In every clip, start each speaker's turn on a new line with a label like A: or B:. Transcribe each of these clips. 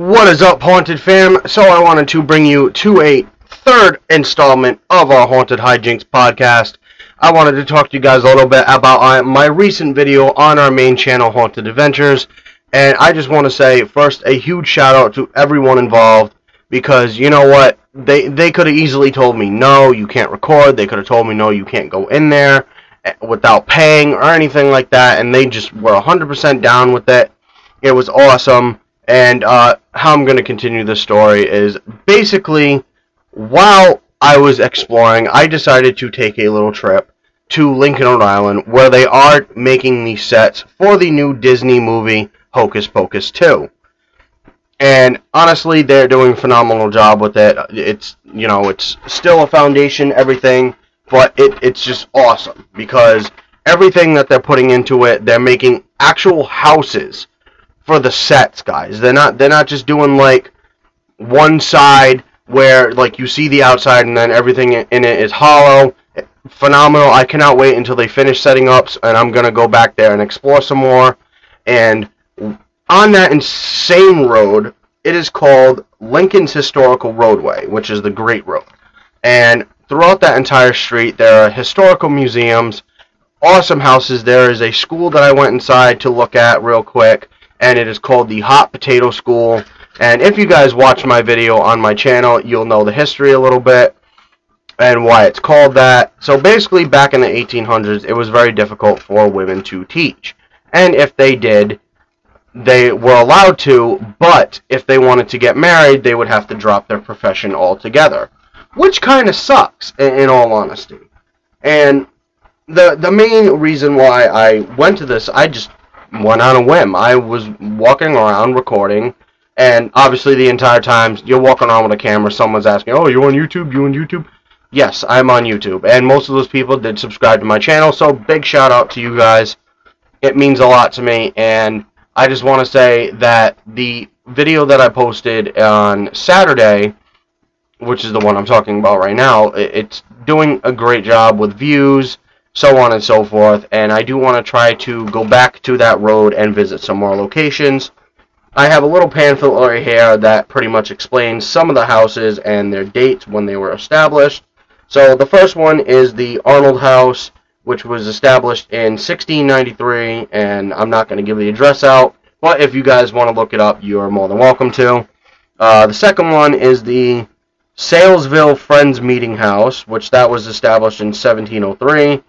A: What is up, Haunted fam? So I wanted to bring you to a third installment of our Haunted Hijinks podcast. I wanted to talk to you guys a little bit about uh, my recent video on our main channel, Haunted Adventures. And I just want to say, first, a huge shout out to everyone involved because you know what? They they could have easily told me no, you can't record. They could have told me no, you can't go in there eh, without paying or anything like that, and they just were 100% down with it. It was awesome. And uh, how I'm going to continue this story is basically while I was exploring, I decided to take a little trip to Lincoln, Rhode Island, where they are making the sets for the new Disney movie Hocus Pocus 2. And honestly, they're doing a phenomenal job with it. It's you know, it's still a foundation, everything, but it, it's just awesome because everything that they're putting into it, they're making actual houses for the sets, guys. They're not they're not just doing like one side where like you see the outside and then everything in it is hollow. Phenomenal. I cannot wait until they finish setting up and I'm going to go back there and explore some more and on that insane road, it is called Lincoln's Historical Roadway, which is the Great Road. And throughout that entire street, there are historical museums, awesome houses. There is a school that I went inside to look at real quick and it is called the Hot Potato School. And if you guys watch my video on my channel, you'll know the history a little bit and why it's called that. So basically, back in the 1800s, it was very difficult for women to teach. And if they did, they were allowed to, but if they wanted to get married, they would have to drop their profession altogether. Which kind of sucks, in, in all honesty. And the the main reason why I went to this, I just went on a whim. I was walking around recording, and obviously the entire time you're walking around with a camera, someone's asking, "Oh, you on YouTube? You on YouTube?" Yes, I'm on YouTube, and most of those people did subscribe to my channel. So big shout out to you guys. It means a lot to me, and I just want to say that the video that I posted on Saturday, which is the one I'm talking about right now, it's doing a great job with views so on and so forth. And I do want to try to go back to that road and visit some more locations. I have a little pamphlet right here that pretty much explains some of the houses and their dates when they were established. So the first one is the Arnold House, which was established in 1693, and I'm not going to give the address out, but if you guys want to look it up, you are more than welcome to. Uh, the second one is the Saylesville Friends Meeting House, which that was established in 1703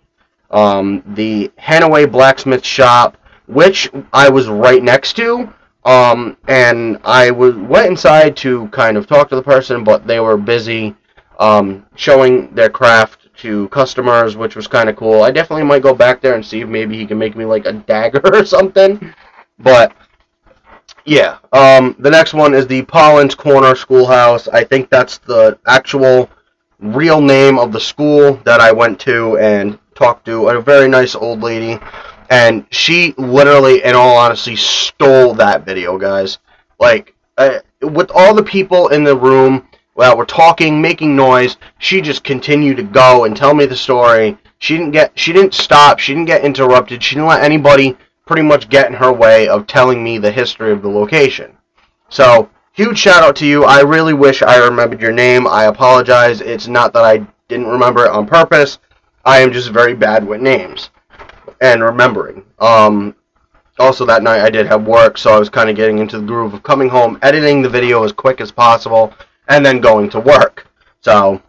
A: um, the Hannaway Blacksmith Shop, which I was right next to. Um, and I was, went inside to kind of talk to the person, but they were busy um, showing their craft to customers, which was kind of cool. I definitely might go back there and see if maybe he can make me like a dagger or something. But yeah, um, the next one is the Pullen's Corner Schoolhouse. I think that's the actual real name of the school that I went to, and talked to a very nice old lady, and she literally, in all honesty, stole that video, guys. Like, uh, with all the people in the room that were talking, making noise, she just continued to go and tell me the story. She didn't get, she didn't stop, she didn't get interrupted, she didn't let anybody pretty much get in her way of telling me the history of the location. So, huge shout out to you. I really wish I remembered your name. I apologize. It's not that I didn't remember it on purpose. I am just very bad with names and remembering. Um, also, that night I did have work, so I was kind of getting into the groove of coming home, editing the video as quick as possible, and then going to work. So,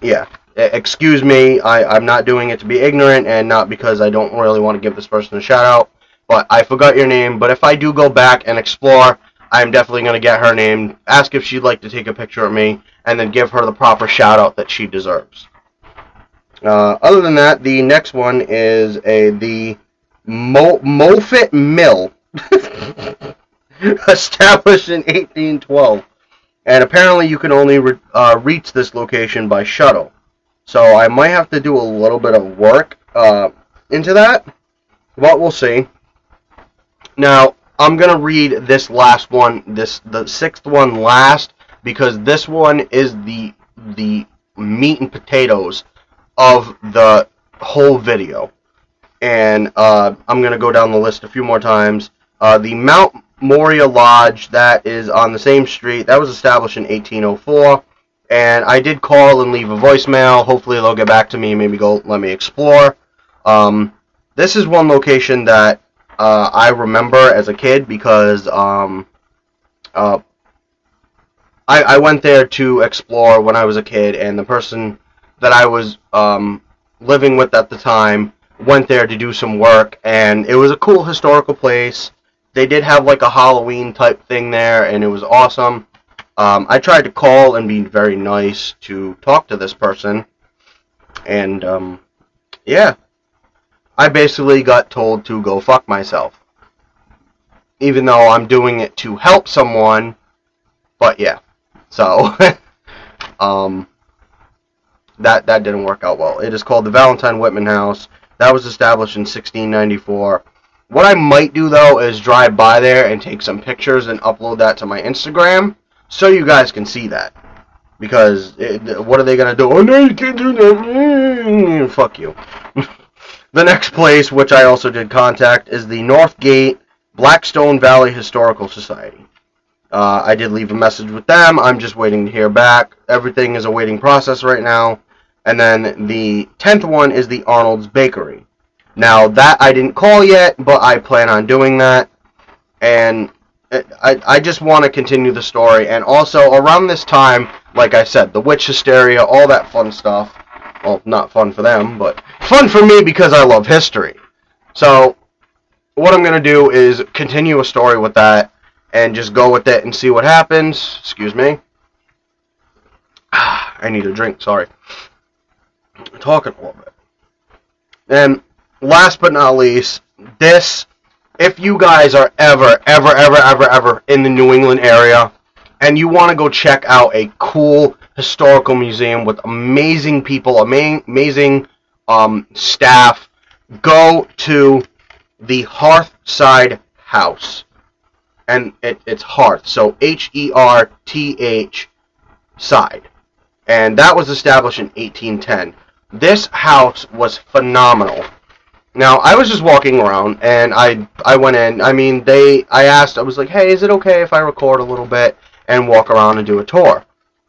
A: yeah. Excuse me, I, I'm not doing it to be ignorant and not because I don't really want to give this person a shout out, but I forgot your name. But if I do go back and explore, I'm definitely going to get her name, ask if she'd like to take a picture of me, and then give her the proper shout out that she deserves. Uh, other than that, the next one is a the Mo- Moffett Mill, established in 1812, and apparently you can only re- uh, reach this location by shuttle. So I might have to do a little bit of work uh, into that, but we'll see. Now I'm gonna read this last one, this the sixth one last, because this one is the the meat and potatoes of the whole video. And uh, I'm going to go down the list a few more times. Uh, the Mount Moriah Lodge that is on the same street. That was established in 1804. And I did call and leave a voicemail. Hopefully they'll get back to me and maybe go let me explore. Um, this is one location that uh, I remember as a kid because um, uh, I, I went there to explore when I was a kid, and the person that I was um, living with at the time went there to do some work, and it was a cool historical place. They did have like a Halloween type thing there, and it was awesome. Um, I tried to call and be very nice to talk to this person, and um, yeah, I basically got told to go fuck myself. Even though I'm doing it to help someone, but yeah. So, um, that that didn't work out well. It is called the Valentine Whitman House. That was established in 1694. What I might do though is drive by there and take some pictures and upload that to my Instagram so you guys can see that. Because it, what are they gonna do? Oh no, you can't do that. Mm, fuck you. the next place, which I also did contact, is the Northgate Blackstone Valley Historical Society. Uh, I did leave a message with them. I'm just waiting to hear back. Everything is a waiting process right now. And then the 10th one is the Arnold's Bakery. Now, that I didn't call yet, but I plan on doing that. And I, I just want to continue the story. And also, around this time, like I said, the witch hysteria, all that fun stuff. Well, not fun for them, but fun for me because I love history. So, what I'm going to do is continue a story with that and just go with it and see what happens. Excuse me. I need a drink, sorry. Talking a little bit. And last but not least, this, if you guys are ever, ever, ever, ever, ever in the New England area and you want to go check out a cool historical museum with amazing people, amazing um, staff, go to the Hearthside House. And it, it's Hearth, so H E R T H side. And that was established in 1810. This house was phenomenal. Now, I was just walking around and I I went in. I mean, they I asked, I was like, "Hey, is it okay if I record a little bit and walk around and do a tour?"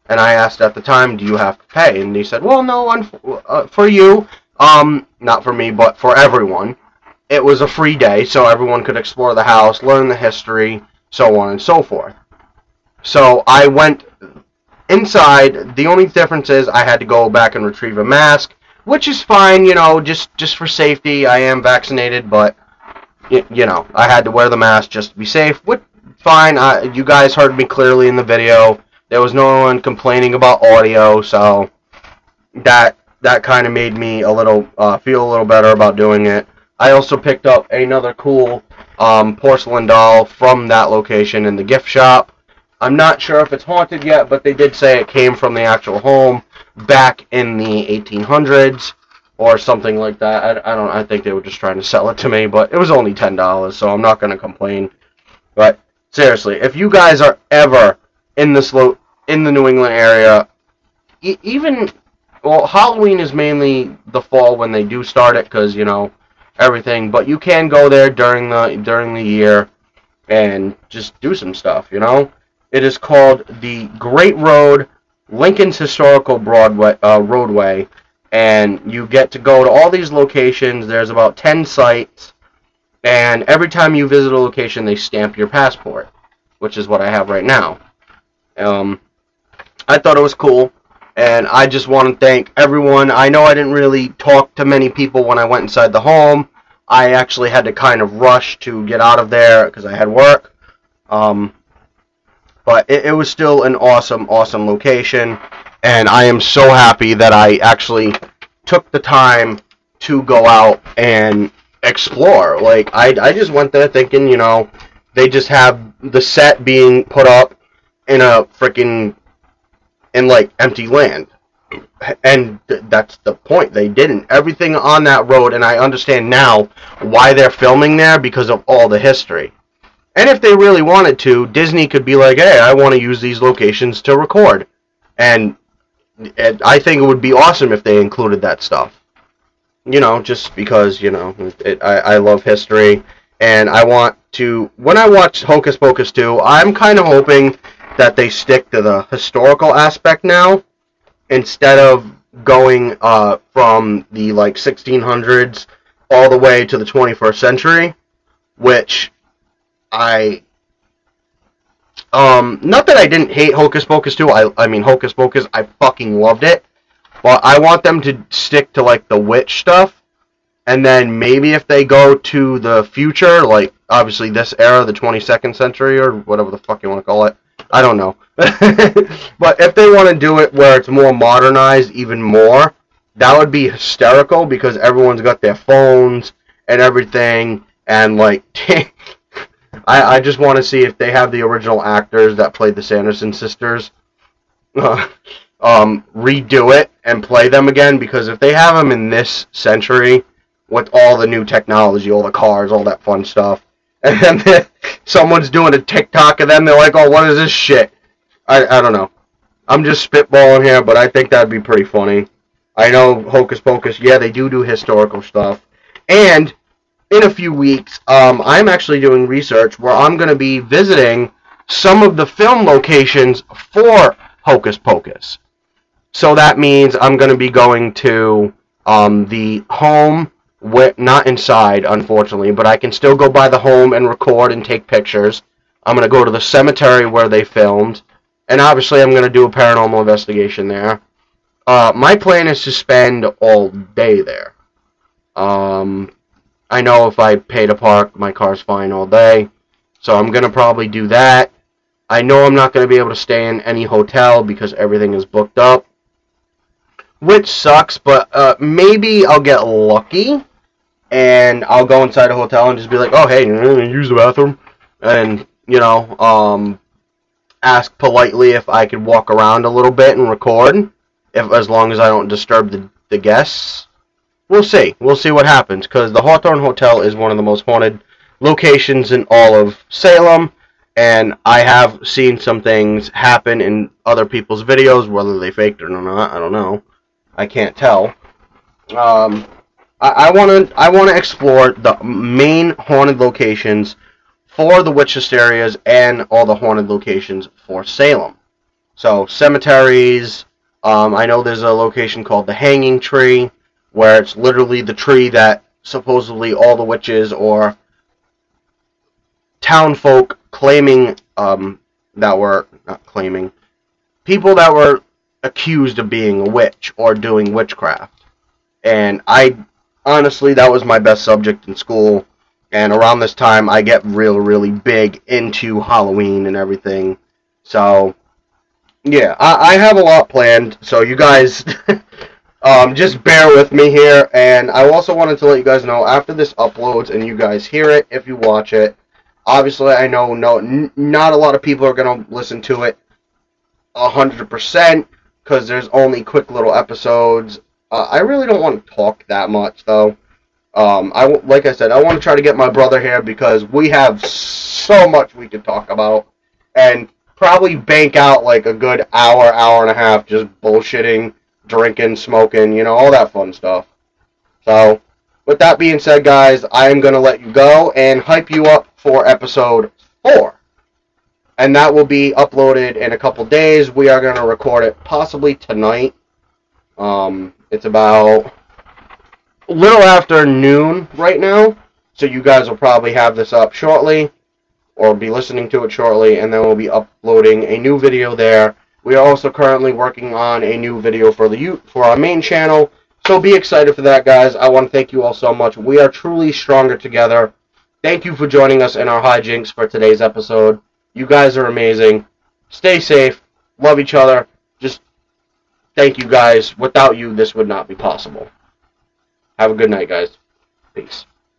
A: And I asked at the time, "Do you have to pay?" And they said, "Well, no, uh, for you, um, not for me, but for everyone." It was a free day, so everyone could explore the house, learn the history, so on and so forth. So I went inside. The only difference is I had to go back and retrieve a mask, which is fine, you know, just just for safety. I am vaccinated, but you, you know, I had to wear the mask just to be safe. What fine. I, you guys heard me clearly in the video. There was no one complaining about audio, so that that kind of made me a little uh, feel a little better about doing it. I also picked up another cool um, porcelain doll from that location in the gift shop. I'm not sure if it's haunted yet, but they did say it came from the actual home back in the 1800s or something like that. I, I don't. I think they were just trying to sell it to me, but it was only ten dollars, so I'm not to complain. But seriously, if you guys are ever in this lo- in the New England area, e- even well, Halloween is mainly the fall when they do start it because you know everything. But you can go there during the during the year and just do some stuff. You know, it is called the Great Road, Lincoln's Historical Broadway uh, Roadway, and you get to go to all these locations. There's about ten sites, and every time you visit a location, they stamp your passport, which is what I have right now. Um, I thought it was cool. And I just want to thank everyone. I know I didn't really talk to many people when I went inside the home. I actually had to kind of rush to get out of there because I had work. Um, but it, it was still an awesome, awesome location. And I am so happy that I actually took the time to go out and explore. Like, I, I just went there thinking, you know, they just have the set being put up in a freaking in like empty land. And th- that's the point. They didn't. Everything on that road, and I understand now why they're filming there because of all the history. And if they really wanted to, Disney could be like, hey, I want to use these locations to record. And, and I think it would be awesome if they included that stuff. You know, just because, you know, it, I, I love history, and I want to when I watch Hocus Pocus 2, I'm kind of hoping that they stick to the historical aspect now instead of going uh, from the like 1600s all the way to the 21st century, which I um not that I didn't hate Hocus Pocus 2. I I mean Hocus Pocus, I fucking loved it. But I want them to stick to like the witch stuff and then maybe if they go to the future, like obviously this era, the 22nd century or whatever the fuck you want to call it, I don't know. but if they want to do it where it's more modernized even more, that would be hysterical because everyone's got their phones and everything and like I, I just want to see if they have the original actors that played the Sanderson sisters uh, um, redo it and play them again because if they have them in this century with all the new technology, all the cars, all that fun stuff, and then someone's doing a TikTok of them, they're like, "Oh, what is this shit?" I I don't know. I'm just spitballing here, but I think that'd be pretty funny. I know Hocus Pocus, yeah, they do do historical stuff, and in a few weeks, um, I'm actually doing research where I'm going to be visiting some of the film locations for Hocus Pocus. So that means I'm going to be going to um, the home not inside, unfortunately, but I can still go by the home and record and take pictures. I'm going to go to the cemetery where they filmed, and obviously I'm going to do a paranormal investigation there. Uh, my plan is to spend all day there. Um, I know if I pay to park, my car's fine all day, so I'm going to probably do that. I know I'm not going to be able to stay in any hotel because everything is booked up which sucks, but uh, maybe I'll get lucky and I'll go inside a hotel and just be like, oh, hey, use the bathroom. And, you know, um, ask politely if I could walk around a little bit and record, if as long as I don't disturb the, the guests. We'll see. We'll see what happens, because the Hawthorne Hotel is one of the most haunted locations in all of Salem, and I have seen some things happen in other people's videos, whether they faked it or not, I don't know. I can't tell. Um, I want to I want to explore the main haunted locations for the witch hysterias and all the haunted locations for Salem. So cemeteries. Um, I know there's a location called the Hanging Tree, where it's literally the tree that supposedly all the witches or town folk claiming um, that were not claiming people that were accused of being a witch or doing witchcraft. And I honestly, that was my best subject in school. And around this time, I get real, really big into Halloween and everything. So, yeah, I, I have a lot planned. So you guys, um, just bear with me here. And I also wanted to let you guys know after this uploads and you guys hear it, if you watch it, obviously I know no, not a lot of people are gonna listen to it hundred percent because there's only quick little episodes uh, I really don't want to talk that much though. Um, I like I said, I want to try to get my brother here because we have so much we could talk about, and probably bank out like a good hour, hour and a half just bullshitting, drinking, smoking, you know, all that fun stuff. So, with that being said, guys, I am gonna let you go and hype you up for episode four, and that will be uploaded in a couple days. We are gonna record it possibly tonight. Um, it's about a little after noon right now, so you guys will probably have this up shortly, or be listening to it shortly, and then we'll be uploading a new video there. We are also currently working on a new video for the for our main channel, so be excited for that, guys. I want to thank you all so much. We are truly stronger together. Thank you for joining us in our hijinks for today's episode. You guys are amazing. Stay safe. Love each other. Just Thank you guys. Without you, this would not be possible. Have a good night, guys. Peace.